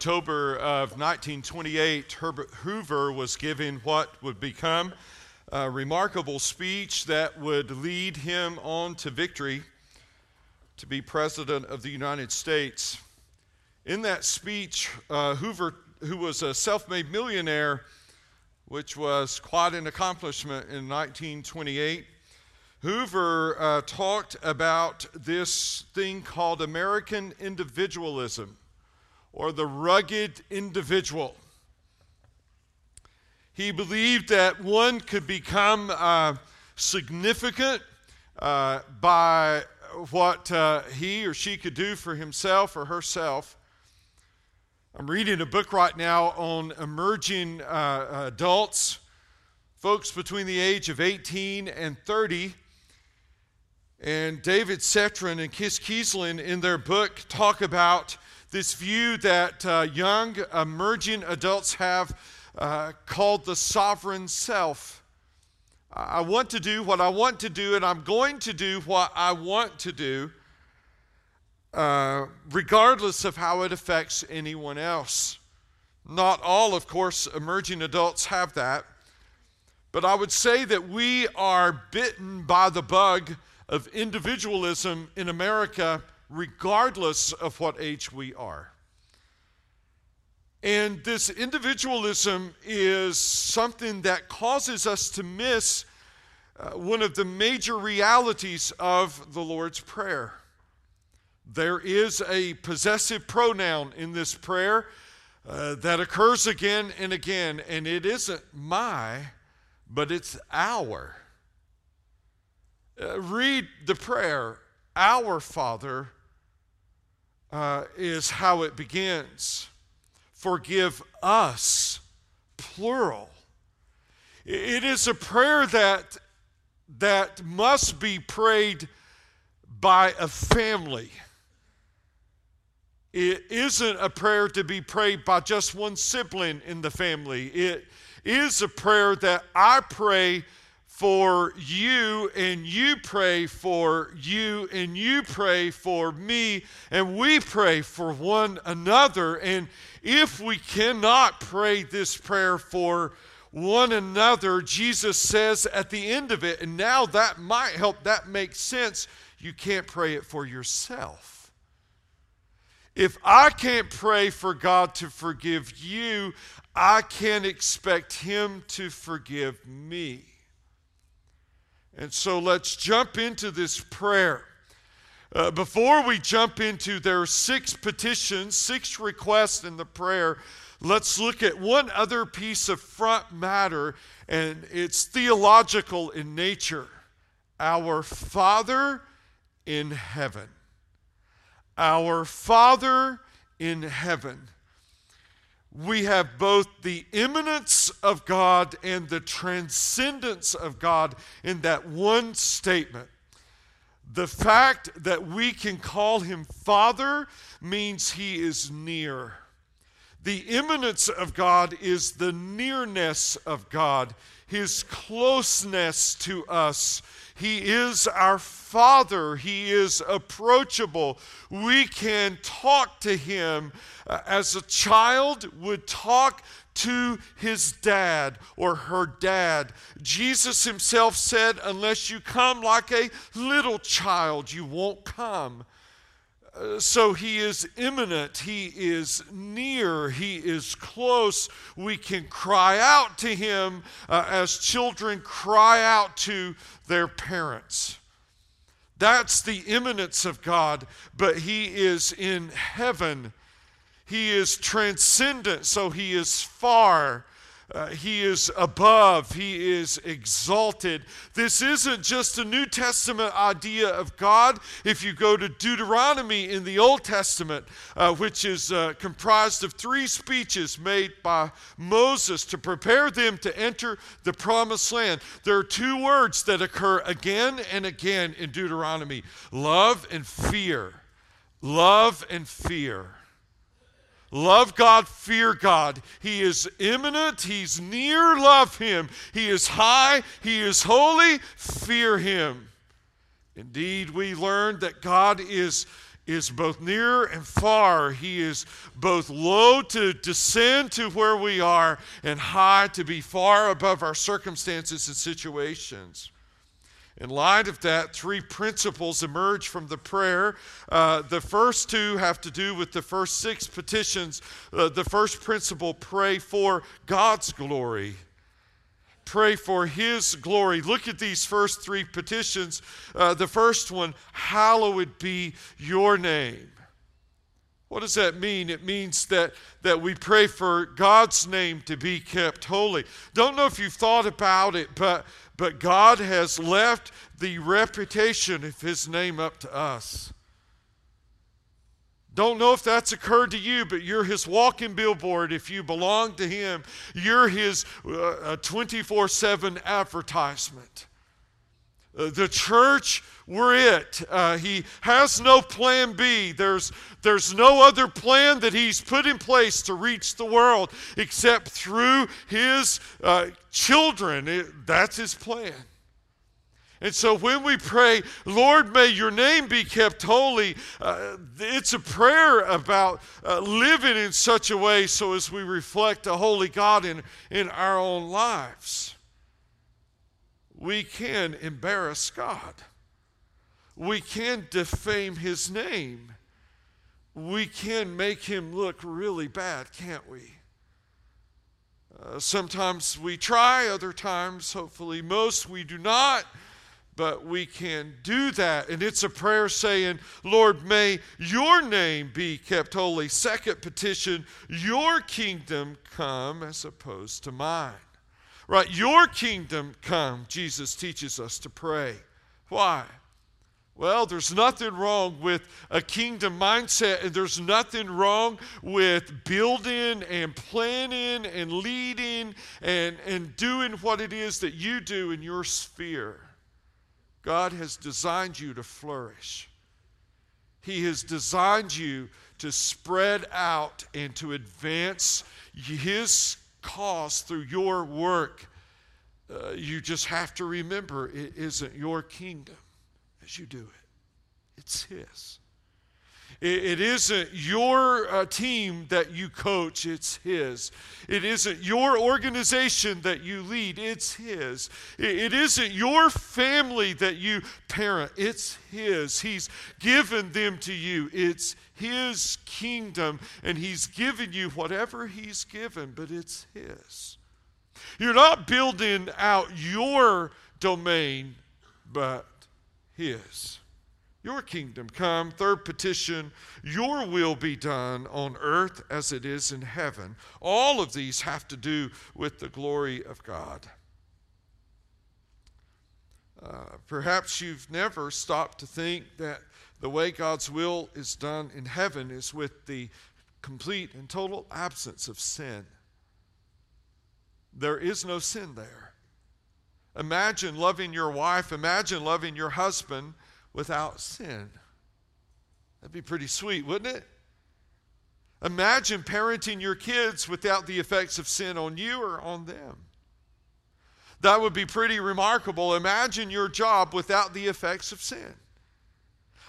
October of 1928, Herbert Hoover was giving what would become a remarkable speech that would lead him on to victory to be President of the United States. In that speech, uh, Hoover, who was a self made millionaire, which was quite an accomplishment in 1928, Hoover uh, talked about this thing called American individualism or the rugged individual. He believed that one could become uh, significant uh, by what uh, he or she could do for himself or herself. I'm reading a book right now on emerging uh, adults, folks between the age of 18 and 30. And David Setran and Chris Kiesling in their book talk about this view that uh, young emerging adults have uh, called the sovereign self. I want to do what I want to do, and I'm going to do what I want to do, uh, regardless of how it affects anyone else. Not all, of course, emerging adults have that, but I would say that we are bitten by the bug of individualism in America regardless of what age we are. And this individualism is something that causes us to miss uh, one of the major realities of the Lord's Prayer. There is a possessive pronoun in this prayer uh, that occurs again and again, and it isn't my, but it's our. Uh, read the prayer, Our Father uh, is how it begins. Forgive us, plural. It is a prayer that, that must be prayed by a family. It isn't a prayer to be prayed by just one sibling in the family. It is a prayer that I pray for you, and you pray for you, and you pray for me, and we pray for one another. And if we cannot pray this prayer for one another, Jesus says at the end of it, and now that might help, that makes sense, you can't pray it for yourself. If I can't pray for God to forgive you, I can't expect Him to forgive me. And so let's jump into this prayer. Uh, before we jump into there are six petitions, six requests in the prayer, let's look at one other piece of front matter, and it's theological in nature. Our Father in heaven. Our Father in heaven we have both the immanence of God and the transcendence of God in that one statement. The fact that we can call him Father means he is near. The immanence of God is the nearness of God, his closeness to us. He is our Father. He is approachable. We can talk to Him uh, as a child would talk to his dad or her dad. Jesus Himself said, Unless you come like a little child, you won't come. So he is immanent, he is near, he is close. We can cry out to him uh, as children cry out to their parents. That's the immanence of God, but He is in heaven. He is transcendent, so He is far. Uh, he is above, he is exalted. This isn't just a New Testament idea of God. If you go to Deuteronomy in the Old Testament, uh, which is uh, comprised of three speeches made by Moses to prepare them to enter the promised land, there are two words that occur again and again in Deuteronomy love and fear. Love and fear. Love God, fear God. He is immanent, He's near, love Him. He is high, He is holy, fear Him. Indeed, we learned that God is, is both near and far. He is both low to descend to where we are and high to be far above our circumstances and situations. In light of that, three principles emerge from the prayer. Uh, the first two have to do with the first six petitions. Uh, the first principle pray for God's glory. Pray for His glory. Look at these first three petitions. Uh, the first one, hallowed be your name. What does that mean? It means that, that we pray for God's name to be kept holy. Don't know if you've thought about it, but but God has left the reputation of His name up to us. Don't know if that's occurred to you, but you're His walking billboard. If you belong to Him, you're His uh, 24 uh, 7 advertisement. Uh, the church, we're it. Uh, he has no plan B. There's, there's no other plan that He's put in place to reach the world except through His uh, children. It, that's His plan. And so when we pray, Lord, may your name be kept holy, uh, it's a prayer about uh, living in such a way so as we reflect a holy God in, in our own lives we can embarrass God. We can defame his name. We can make him look really bad, can't we? Uh, sometimes we try, other times, hopefully, most we do not, but we can do that. And it's a prayer saying, Lord, may your name be kept holy. Second petition, your kingdom come as opposed to mine. Right? Your kingdom come, Jesus teaches us to pray. Why? Well, there's nothing wrong with a kingdom mindset, and there's nothing wrong with building and planning and leading and, and doing what it is that you do in your sphere. God has designed you to flourish. He has designed you to spread out and to advance His cause through your work. Uh, you just have to remember it isn't your kingdom as you do it, it's His. It, isn't your uh, team that you coach, it's His. It isn't your organization that you lead, it's His. It, it isn't your family that you parent, it's His. He's given them to you, it's his kingdom, and He's given you whatever He's given, but it's His. You're not building out your domain, but His. Your kingdom come. Third petition, your will be done on earth as it is in heaven. All of these have to do with the glory of God. Uh, perhaps you've never stopped to think that the way God's will is done in heaven is with the complete and total absence of sin. There is no sin there. Imagine loving your wife, imagine loving your husband without sin. That'd be pretty sweet, wouldn't it? Imagine parenting your kids without the effects of sin on you or on them. That would be pretty remarkable. Imagine your job without the effects of sin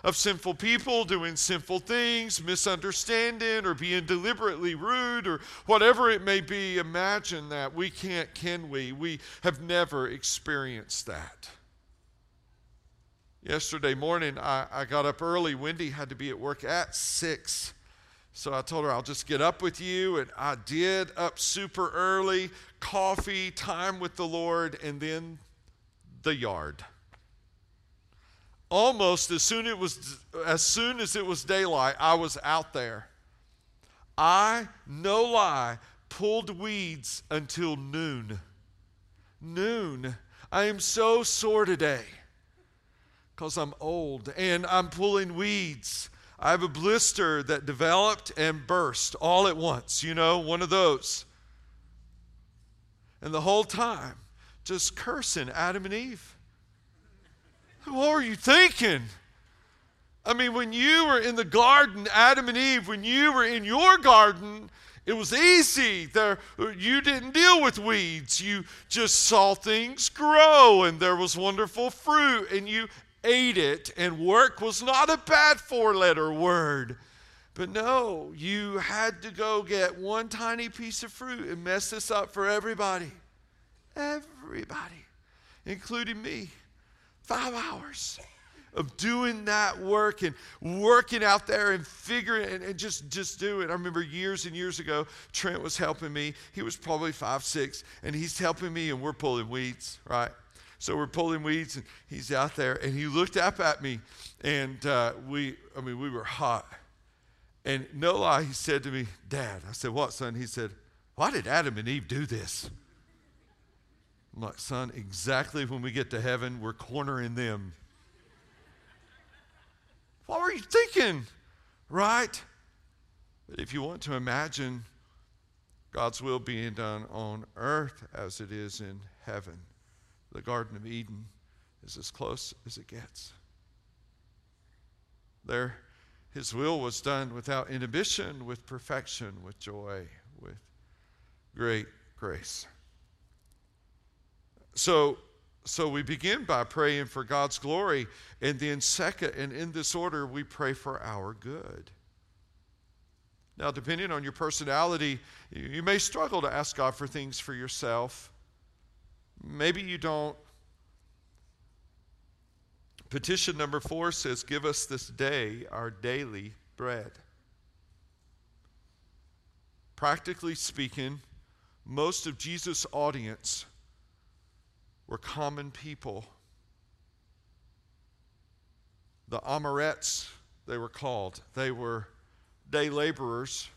of sinful people doing sinful things, misunderstanding, or being deliberately rude, or whatever it may be. Imagine that. We can't, can we? We have never experienced that. Yesterday morning, I, I got up early. Wendy had to be at work at 6. So I told her, I'll just get up with you. And I did up super early, coffee, time with the Lord, and then the yard almost as soon it was as soon as it was daylight, I was out there. I, no lie, pulled weeds until noon. Noon. I am so sore today because I'm old and I'm pulling weeds. I have a blister that developed and burst all at once, you know, one of those. And the whole time, just cursing Adam and Eve. What were you thinking? I mean, when you were in the garden, Adam and Eve, when you were in your garden, it was easy. There, you didn't deal with weeds. You just saw things grow, and there was wonderful fruit, and you ate it, and work was not a bad four letter word. But no, you had to go get one tiny piece of fruit and mess this up for everybody. Everybody, including me. Five hours of doing that work and working out there and figuring and, and just just do it. I remember years and years ago, Trent was helping me. He was probably five, six, and he's helping me, and we're pulling weeds, right? So we're pulling weeds, and he's out there, and he looked up at me, and uh, we, I mean, we were hot. And no lie, he said to me, Dad, I said, What, son? He said, Why did Adam and Eve do this? I'm like, Son, exactly when we get to heaven, we're cornering them. what were you thinking? Right? But if you want to imagine God's will being done on earth as it is in heaven, the Garden of Eden is as close as it gets. There, his will was done without inhibition, with perfection, with joy, with great grace. So, so we begin by praying for God's glory, and then, second, and in this order, we pray for our good. Now, depending on your personality, you may struggle to ask God for things for yourself. Maybe you don't. Petition number four says, Give us this day our daily bread. Practically speaking, most of Jesus' audience were common people. The am ha'aretz, they were called. They were day laborers.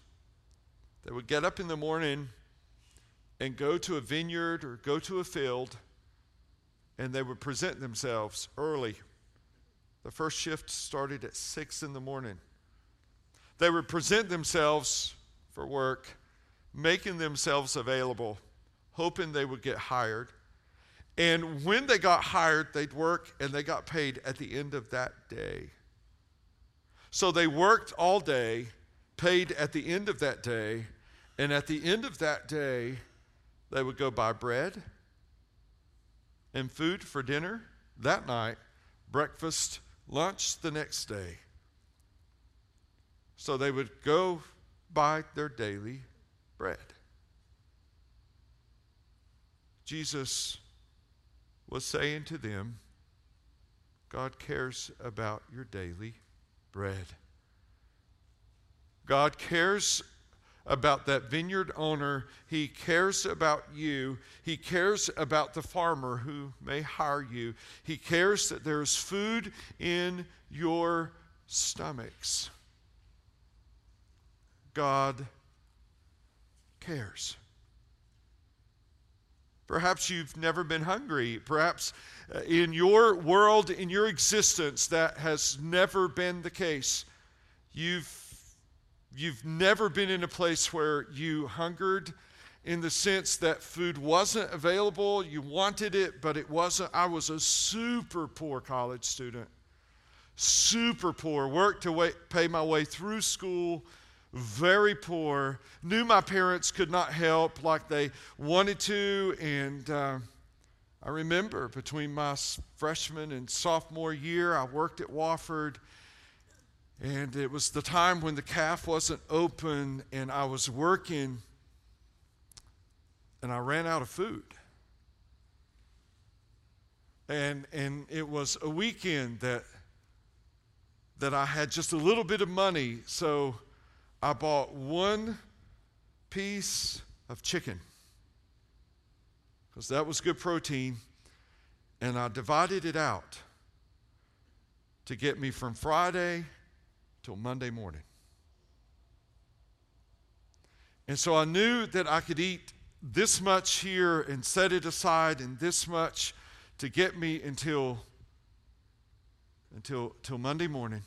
They would get up in the morning and go to a vineyard or go to a field, and they would present themselves early. The first shift started at 6 in the morning. They would present themselves for work, making themselves available, hoping they would get hired. And when they got hired, they'd work and they got paid at the end of that day. So they worked all day, paid at the end of that day, and at the end of that day, they would go buy bread and food for dinner that night, breakfast, lunch the next day. So they would go buy their daily bread. Jesus was saying to them, God cares about your daily bread. God cares about that vineyard owner. He cares about you. He cares about the farmer who may hire you. He cares that there is food in your stomachs. God cares. Perhaps you've never been hungry. Perhaps uh, in your world, in your existence, that has never been the case. You've, you've never been in a place where you hungered in the sense that food wasn't available. You wanted it, but it wasn't. I was a super poor college student, super poor, worked to pay my way through school very poor, knew my parents could not help like they wanted to. And uh, I remember between my freshman and sophomore year, I worked at Wofford. And it was the time when the caf wasn't open, and I was working, and I ran out of food. And, and it was a weekend that, that I had just a little bit of money, so I bought one piece of chicken because that was good protein, and I divided it out to get me from Friday till Monday morning. And so I knew that I could eat this much here and set it aside and this much to get me until until till Monday morning.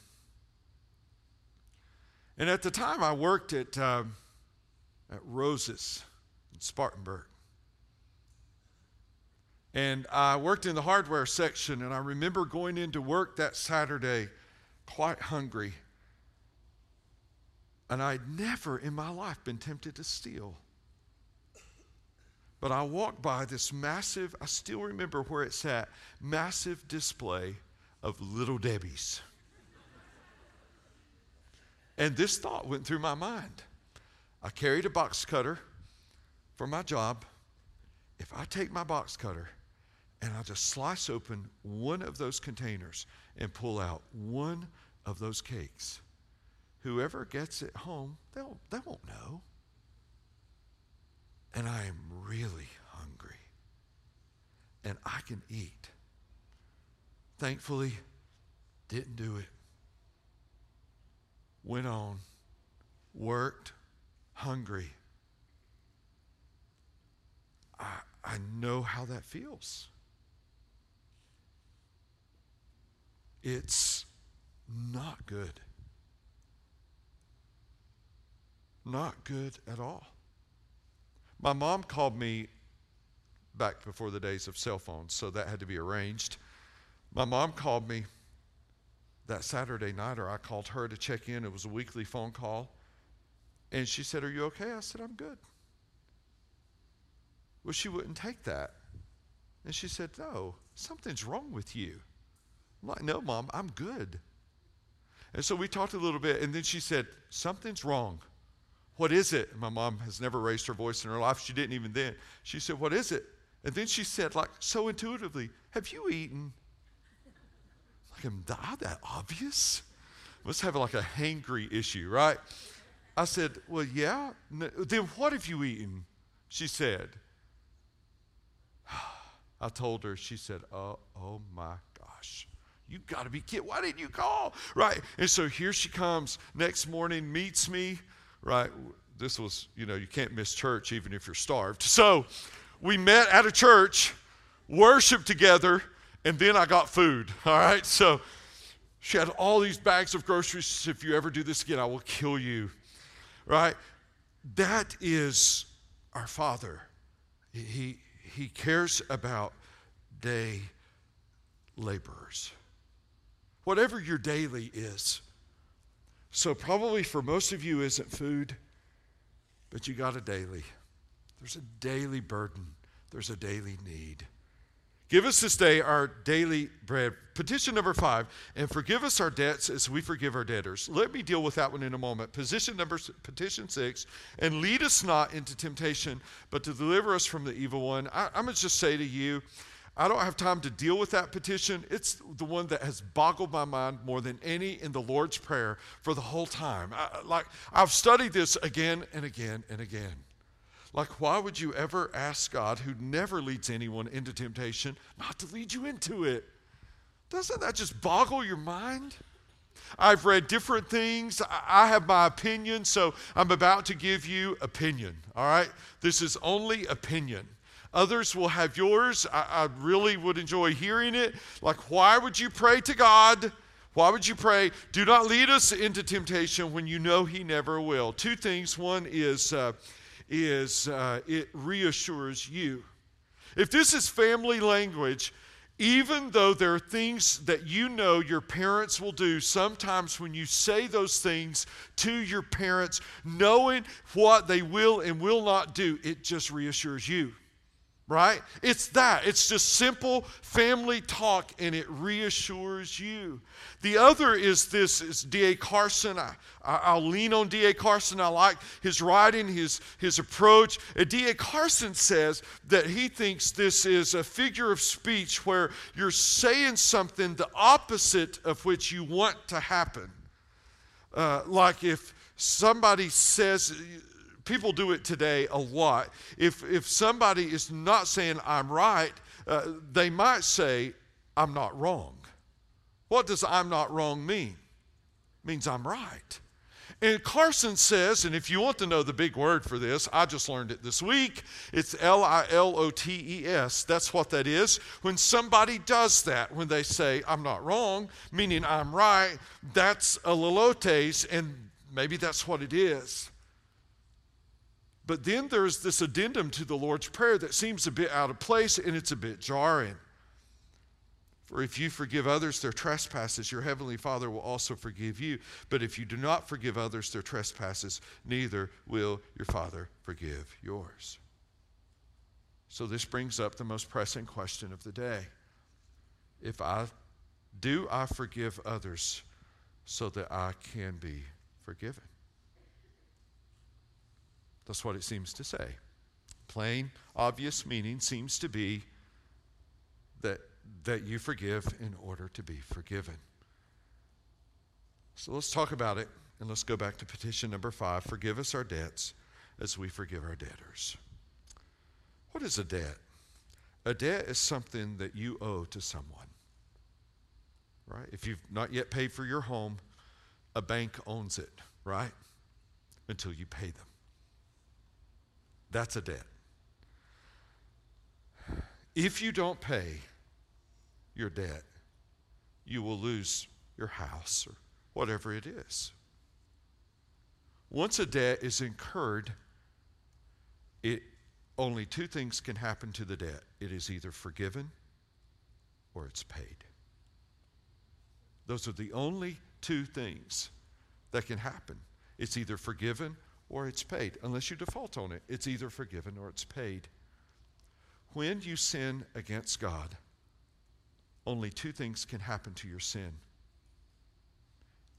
And at the time, I worked at, um, at Rose's in Spartanburg. And I worked in the hardware section, and I remember going into work that Saturday quite hungry. And I'd never in my life been tempted to steal. But I walked by this massive, I still remember where it's at, massive display of Little Debbie's. And this thought went through my mind. I carried a box cutter for my job. If I take my box cutter and I just slice open one of those containers and pull out one of those cakes, whoever gets it home, they'll, they won't know. And I am really hungry. And I can eat. Thankfully, didn't do it. Went on, worked, hungry. I, I know how that feels. It's not good. Not good at all. My mom called me back before the days of cell phones, so that had to be arranged. My mom called me that Saturday night, or I called her to check in. It was a weekly phone call. And she said, Are you okay? I said, I'm good. Well, she wouldn't take that. And she said, No, something's wrong with you. I'm like, No, mom, I'm good. And so we talked a little bit, and then she said, Something's wrong. What is it? And my mom has never raised her voice in her life. She didn't even then. She said, What is it? And then she said, like so intuitively, Have you eaten? Am I that obvious? Must have like a hangry issue, right? I said, Well, yeah. Then what have you eaten? She said. I told her, she said, Oh, oh my gosh. You got to be kidding. Why didn't you call? Right. And so here she comes next morning, meets me, right? This was, you know, you can't miss church even if you're starved. So we met at a church, worshiped together, and then I got food. All right. So she had all these bags of groceries. If you ever do this again, I will kill you. Right? That is our Father. He, he cares about day laborers whatever your daily is. So, probably for most of you, isn't food, but you got a daily. There's a daily burden, there's a daily need. Give us this day our daily bread. Petition number five, and forgive us our debts as we forgive our debtors. Let me deal with that one in a moment. Position number petition six, and lead us not into temptation, but to deliver us from the evil one. I, I'm gonna just say to you, I don't have time to deal with that petition. It's the one that has boggled my mind more than any in the Lord's Prayer for the whole time. I, like I've studied this again and again and again. Like, why would you ever ask God, who never leads anyone into temptation, not to lead you into it? Doesn't that just boggle your mind? I've read different things. I have my opinion, so I'm about to give you opinion. All right? This is only opinion. Others will have yours. I, I really would enjoy hearing it. Like, why would you pray to God? Why would you pray? Do not lead us into temptation when you know He never will. Two things. One is, uh, is uh, it reassures you. If this is family language, even though there are things that you know your parents will do, sometimes when you say those things to your parents, knowing what they will and will not do, it just reassures you right? It's that. It's just simple family talk and it reassures you. The other is this is D.A. Carson. I, I'll lean on D.A. Carson. I like his writing, his, his approach. D.A. Carson says that he thinks this is a figure of speech where you're saying something the opposite of which you want to happen. Uh, like if somebody says, people do it today a lot. If, if somebody is not saying, I'm right, uh, they might say, I'm not wrong. What does I'm not wrong mean? It means I'm right. And Carson says, and if you want to know the big word for this, I just learned it this week. It's L I L O T E S. That's what that is. When somebody does that, when they say, I'm not wrong, meaning I'm right, that's a lolotes, and maybe that's what it is. But then there's this addendum to the Lord's Prayer that seems a bit out of place and it's a bit jarring. For if you forgive others their trespasses, your heavenly Father will also forgive you. But if you do not forgive others their trespasses, neither will your Father forgive yours. So this brings up the most pressing question of the day. If I Do I forgive others so that I can be forgiven? That's what it seems to say. Plain, obvious meaning seems to be that, that you forgive in order to be forgiven. So let's talk about it and let's go back to petition number five forgive us our debts as we forgive our debtors. What is a debt? A debt is something that you owe to someone. Right? If you've not yet paid for your home, a bank owns it, right? Until you pay them. That's a debt. If you don't pay your debt, you will lose your house or whatever it is. Once a debt is incurred, it only two things can happen to the debt. It is either forgiven or it's paid. Those are the only two things that can happen. It's either forgiven or it's paid. Unless you default on it, it's either forgiven or it's paid. When you sin against God, only two things can happen to your sin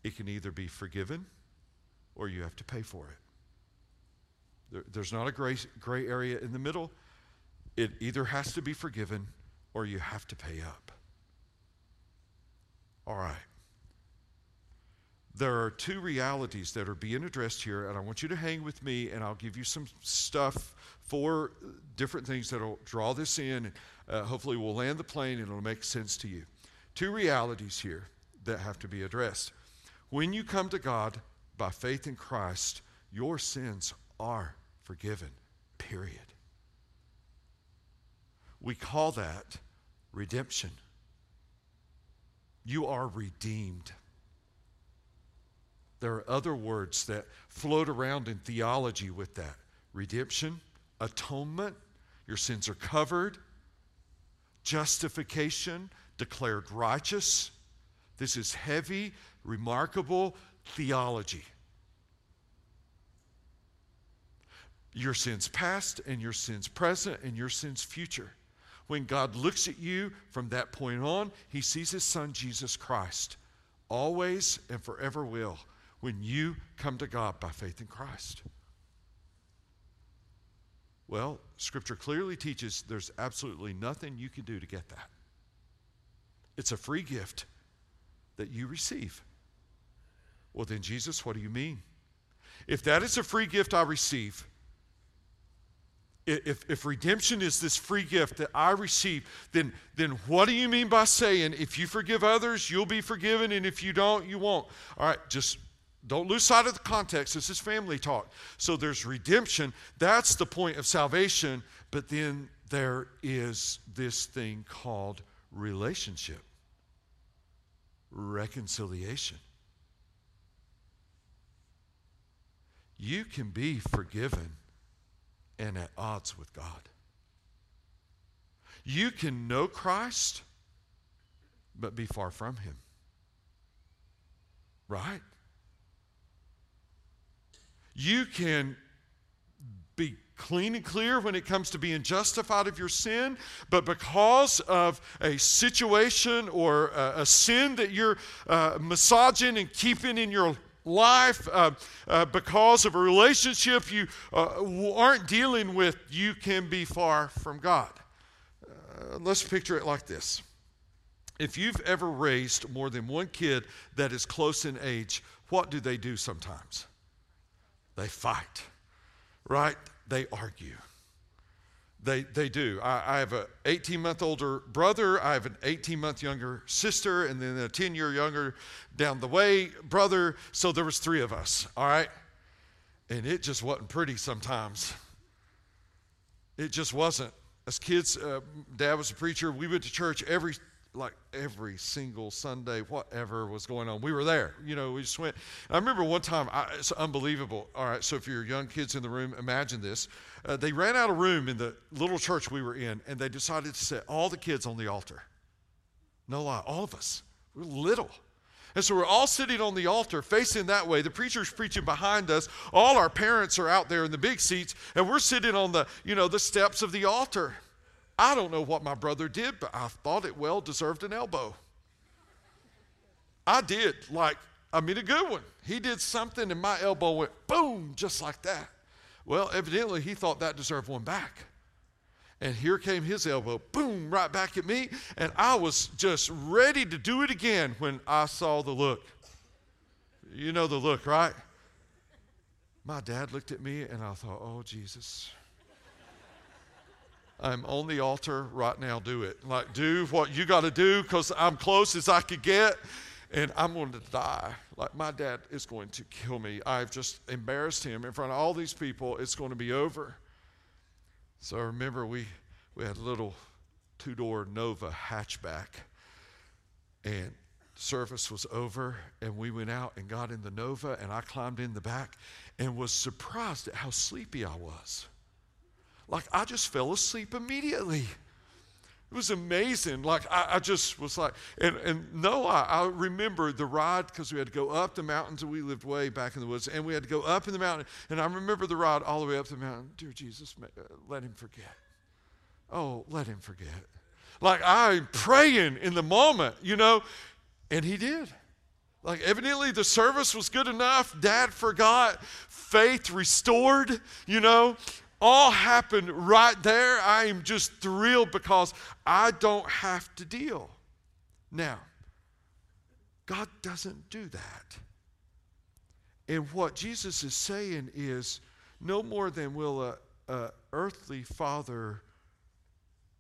it can either be forgiven or you have to pay for it. There, there's not a gray, gray area in the middle. It either has to be forgiven or you have to pay up. All right. There are two realities that are being addressed here, and I want you to hang with me, and I'll give you some stuff for different things that'll draw this in. And, uh, hopefully, we'll land the plane and it'll make sense to you. Two realities here that have to be addressed. When you come to God by faith in Christ, your sins are forgiven, period. We call that redemption. You are redeemed. There are other words that float around in theology with that redemption, atonement, your sins are covered, justification, declared righteous. This is heavy, remarkable theology. Your sins past and your sins present and your sins future. When God looks at you from that point on, he sees his son Jesus Christ, always and forever will, when you come to God by faith in Christ. Well, Scripture clearly teaches there's absolutely nothing you can do to get that. It's a free gift that you receive. Well, then, Jesus, what do you mean? If that is a free gift I receive, if, if redemption is this free gift that I receive, then, then what do you mean by saying if you forgive others, you'll be forgiven, and if you don't, you won't? All right, just don't lose sight of the context. This is family talk. So there's redemption. That's the point of salvation. But then there is this thing called relationship, reconciliation. You can be forgiven and at odds with God. You can know Christ, but be far from Him. Right? You can be clean and clear when it comes to being justified of your sin, but because of a situation or a, a sin that you're uh, massaging and keeping in your life, uh, uh, because of a relationship you uh, aren't dealing with, you can be far from God. Uh, let's picture it like this. If you've ever raised more than one kid that is close in age, what do they do sometimes? They fight, right? They argue. They, they do. I, I have an 18 month older brother. I have an 18 month younger sister, and then a 10 year younger down the way brother. So there was three of us, all right? And it just wasn't pretty sometimes. It just wasn't. As kids, uh, dad was a preacher. We went to church every like every single Sunday, whatever was going on. We were there. You know, we just went. I remember one time, I, it's unbelievable. All right, so if you're young kids in the room, imagine this. Uh, they ran out of room in the little church we were in, and they decided to set all the kids on the altar. No lie, all of us. We're little. And so we're all sitting on the altar facing that way. The preacher's preaching behind us. All our parents are out there in the big seats, and we're sitting on the, you know, the steps of the altar. I don't know what my brother did, but I thought it well deserved an elbow. I did, like, I mean, a good one. He did something, and my elbow went boom, just like that. Well, evidently, he thought that deserved one back. And here came his elbow, boom, right back at me. And I was just ready to do it again when I saw the look. You know the look, right? My dad looked at me, and I thought, oh, Jesus. I'm on the altar right now. Do it. Like, do what you got to do because I'm close as I could get and I'm going to die. Like, my dad is going to kill me. I've just embarrassed him in front of all these people. It's going to be over. So I remember we, we had a little two door Nova hatchback, and service was over, and we went out and got in the Nova, and I climbed in the back and was surprised at how sleepy I was. Like, I just fell asleep immediately. It was amazing. Like, I, I just was like, and, and no, I, I remember the ride because we had to go up the mountains we lived way back in the woods, and we had to go up in the mountain. And I remember the ride all the way up the mountain. Dear Jesus, uh, let him forget. Oh, let him forget. Like, I'm praying in the moment, you know, and he did. Like, evidently, the service was good enough. Dad forgot. Faith restored, you know all happened right there. I am just thrilled because I don't have to deal. Now, God doesn't do that. And what Jesus is saying is no more than will a, a earthly father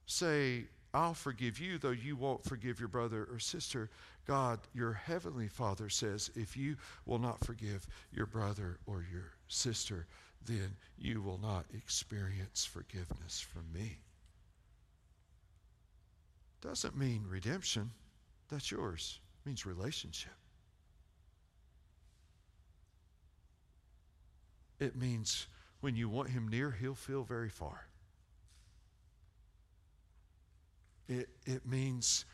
say, I'll forgive you, though you won't forgive your brother or sister. God, your heavenly Father says, if you will not forgive your brother or your sister, then you will not experience forgiveness from me. Doesn't mean redemption. That's yours. It means relationship. It means when you want him near, he'll feel very far. It, it means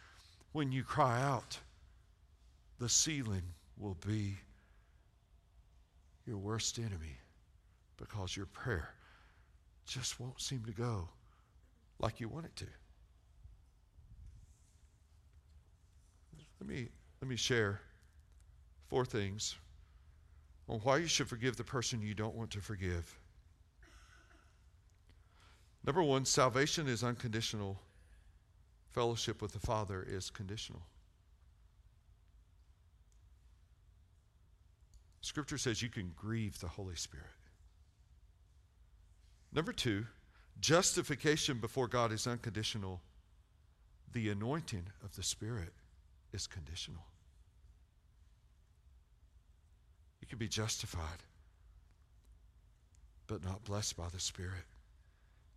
when you cry out, the ceiling will be your worst enemy because your prayer just won't seem to go like you want it to. Let me, let me share four things on why you should forgive the person you don't want to forgive. Number one, salvation is unconditional, fellowship with the Father is conditional. Scripture says you can grieve the Holy Spirit. Number two, justification before God is unconditional. The anointing of the Spirit is conditional. You can be justified, but not blessed by the Spirit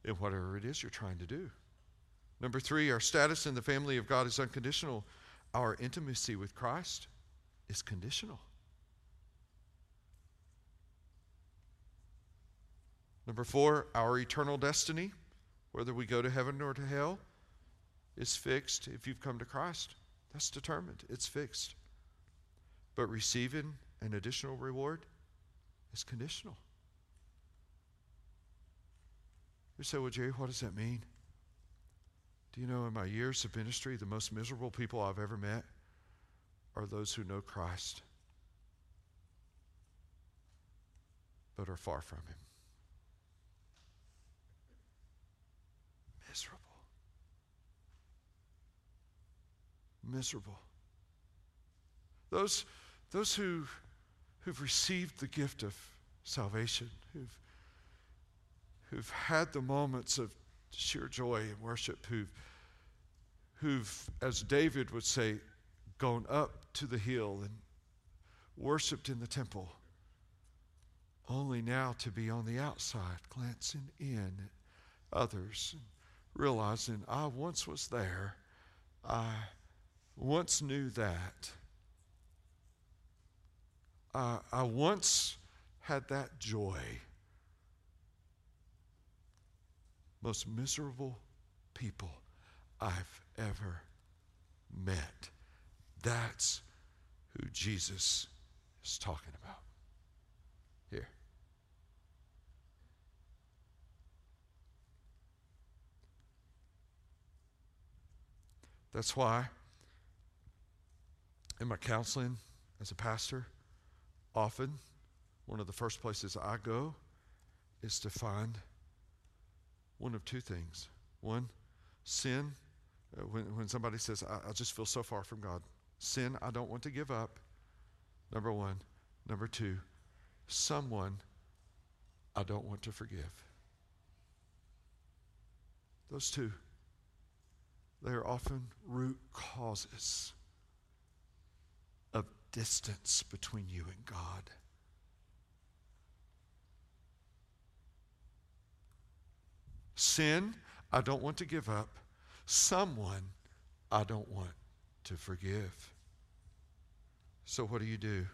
in whatever it is you're trying to do. Number three, our status in the family of God is unconditional. Our intimacy with Christ is conditional. Number four, our eternal destiny, whether we go to heaven or to hell, is fixed if you've come to Christ. That's determined, it's fixed. But receiving an additional reward is conditional. You say, well, Jerry, what does that mean? Do you know in my years of ministry, the most miserable people I've ever met are those who know Christ but are far from Him? Miserable. Those, those who, who've received the gift of salvation, who've, who've had the moments of sheer joy and worship, who've, who've, as David would say, gone up to the hill and worshiped in the temple, only now to be on the outside, glancing in at others, realizing I once was there. I once knew that. Uh, I once had that joy. Most miserable people I've ever met. That's who Jesus is talking about here. That's why In my counseling as a pastor, often one of the first places I go is to find one of two things. One, sin. Uh, when, when somebody says, I, I just feel so far from God, sin I don't want to give up. Number one. Number two, someone I don't want to forgive. Those two, they are often root causes distance between you and God. Sin, I don't want to give up. Someone, I don't want to forgive. So, what do you do?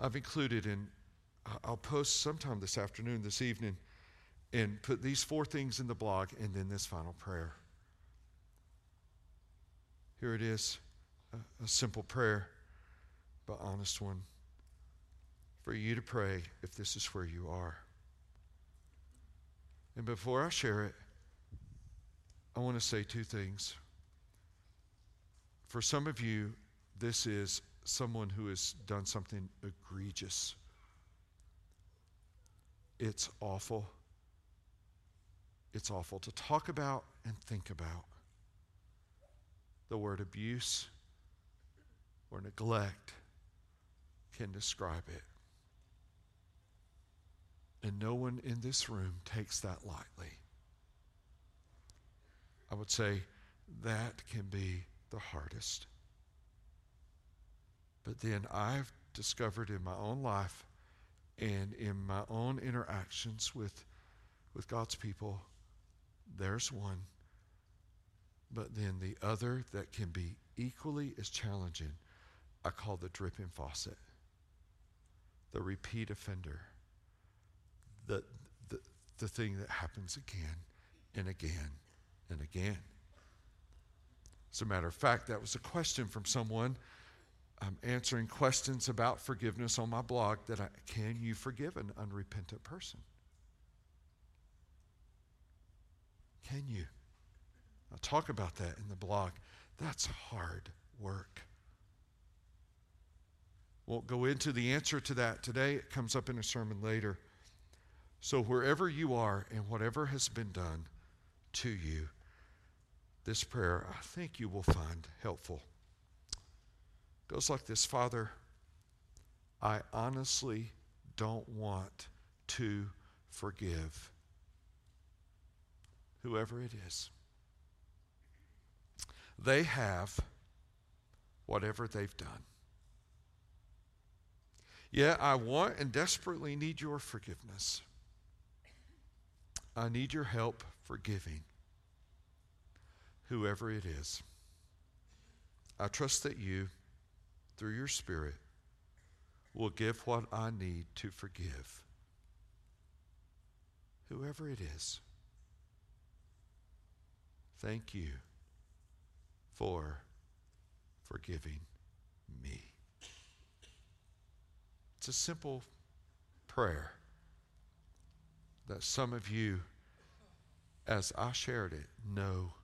I've included in, I'll post sometime this afternoon, this evening, and put these four things in the blog and then this final prayer. Here it is a, simple prayer, but honest one for you to pray if this is where you are. And before I share it, I want to say two things. For some of you, this is someone who has done something egregious. It's awful. It's awful to talk about and think about. The word abuse or neglect can describe it. And no one in this room takes that lightly. I would say that can be the hardest. But then I've discovered in my own life and in my own interactions with, with God's people, there's one. But then the other that can be equally as challenging, I call the dripping faucet, the repeat offender the, the, the thing that happens again and again and again. As a matter of fact, that was a question from someone. I'm answering questions about forgiveness on my blog that I, can you forgive an unrepentant person? Can you? I'll talk about that in the blog. That's hard work. Won't go into the answer to that today. It comes up in a sermon later. So, wherever you are and whatever has been done to you, this prayer I think you will find helpful. It goes like this Father, I honestly don't want to forgive whoever it is. They have whatever they've done. Yeah, I want and desperately need your forgiveness. I need your help forgiving whoever it is. I trust that you, through your Spirit, will give what I need to forgive whoever it is. Thank you for forgiving me. It's a simple prayer that some of you, as I shared it, know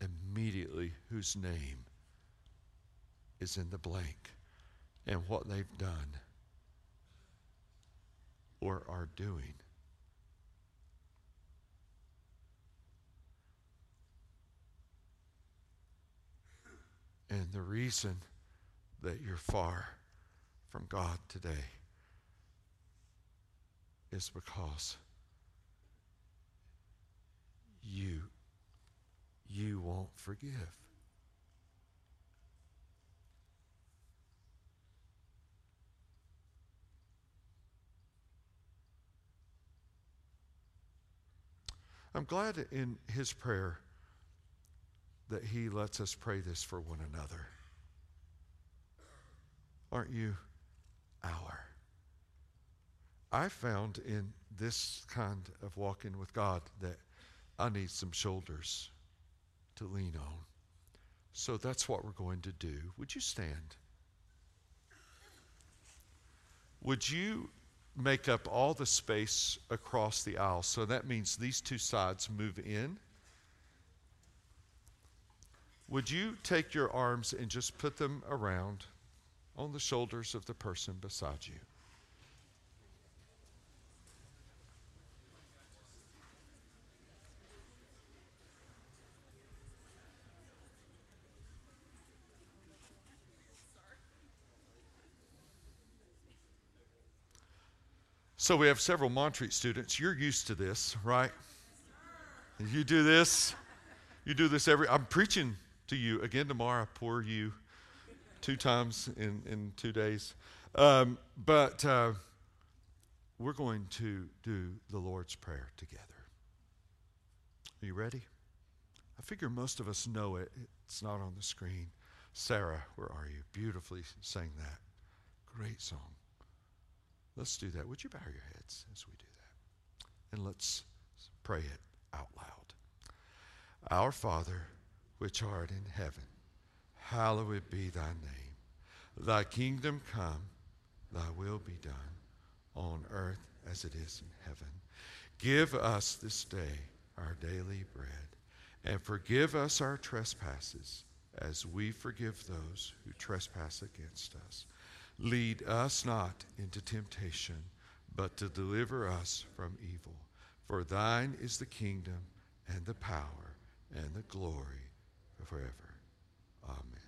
immediately whose name is in the blank and what they've done or are doing. And the reason that you're far from God today is because you, you won't forgive. I'm glad in his prayer that he lets us pray this for one another. Aren't you? Our. I found in this kind of walking with God that I need some shoulders to lean on. So that's what we're going to do. Would you stand? Would you make up all the space across the aisle? So that means these two sides move in. would you take your arms and just put them around on the shoulders of the person beside you? So we have several Montreat students. You're used to this, right? You do this. You do this every. I'm preaching to you again tomorrow. Pour you two times in in two days. Um, but uh, we're going to do the Lord's Prayer together. Are you ready? I figure most of us know it. It's not on the screen. Sarah, where are you? Beautifully sang that. Great song. Let's do that. Would you bow your heads as we do that? And let's pray it out loud. Our Father, which art in heaven, hallowed be thy name. Thy kingdom come, thy will be done, on earth as it is in heaven. Give us this day our daily bread, and forgive us our trespasses, as we forgive those who trespass against us Lead us not into temptation, but to deliver us from evil. For thine is the kingdom and the power and the glory forever. Amen.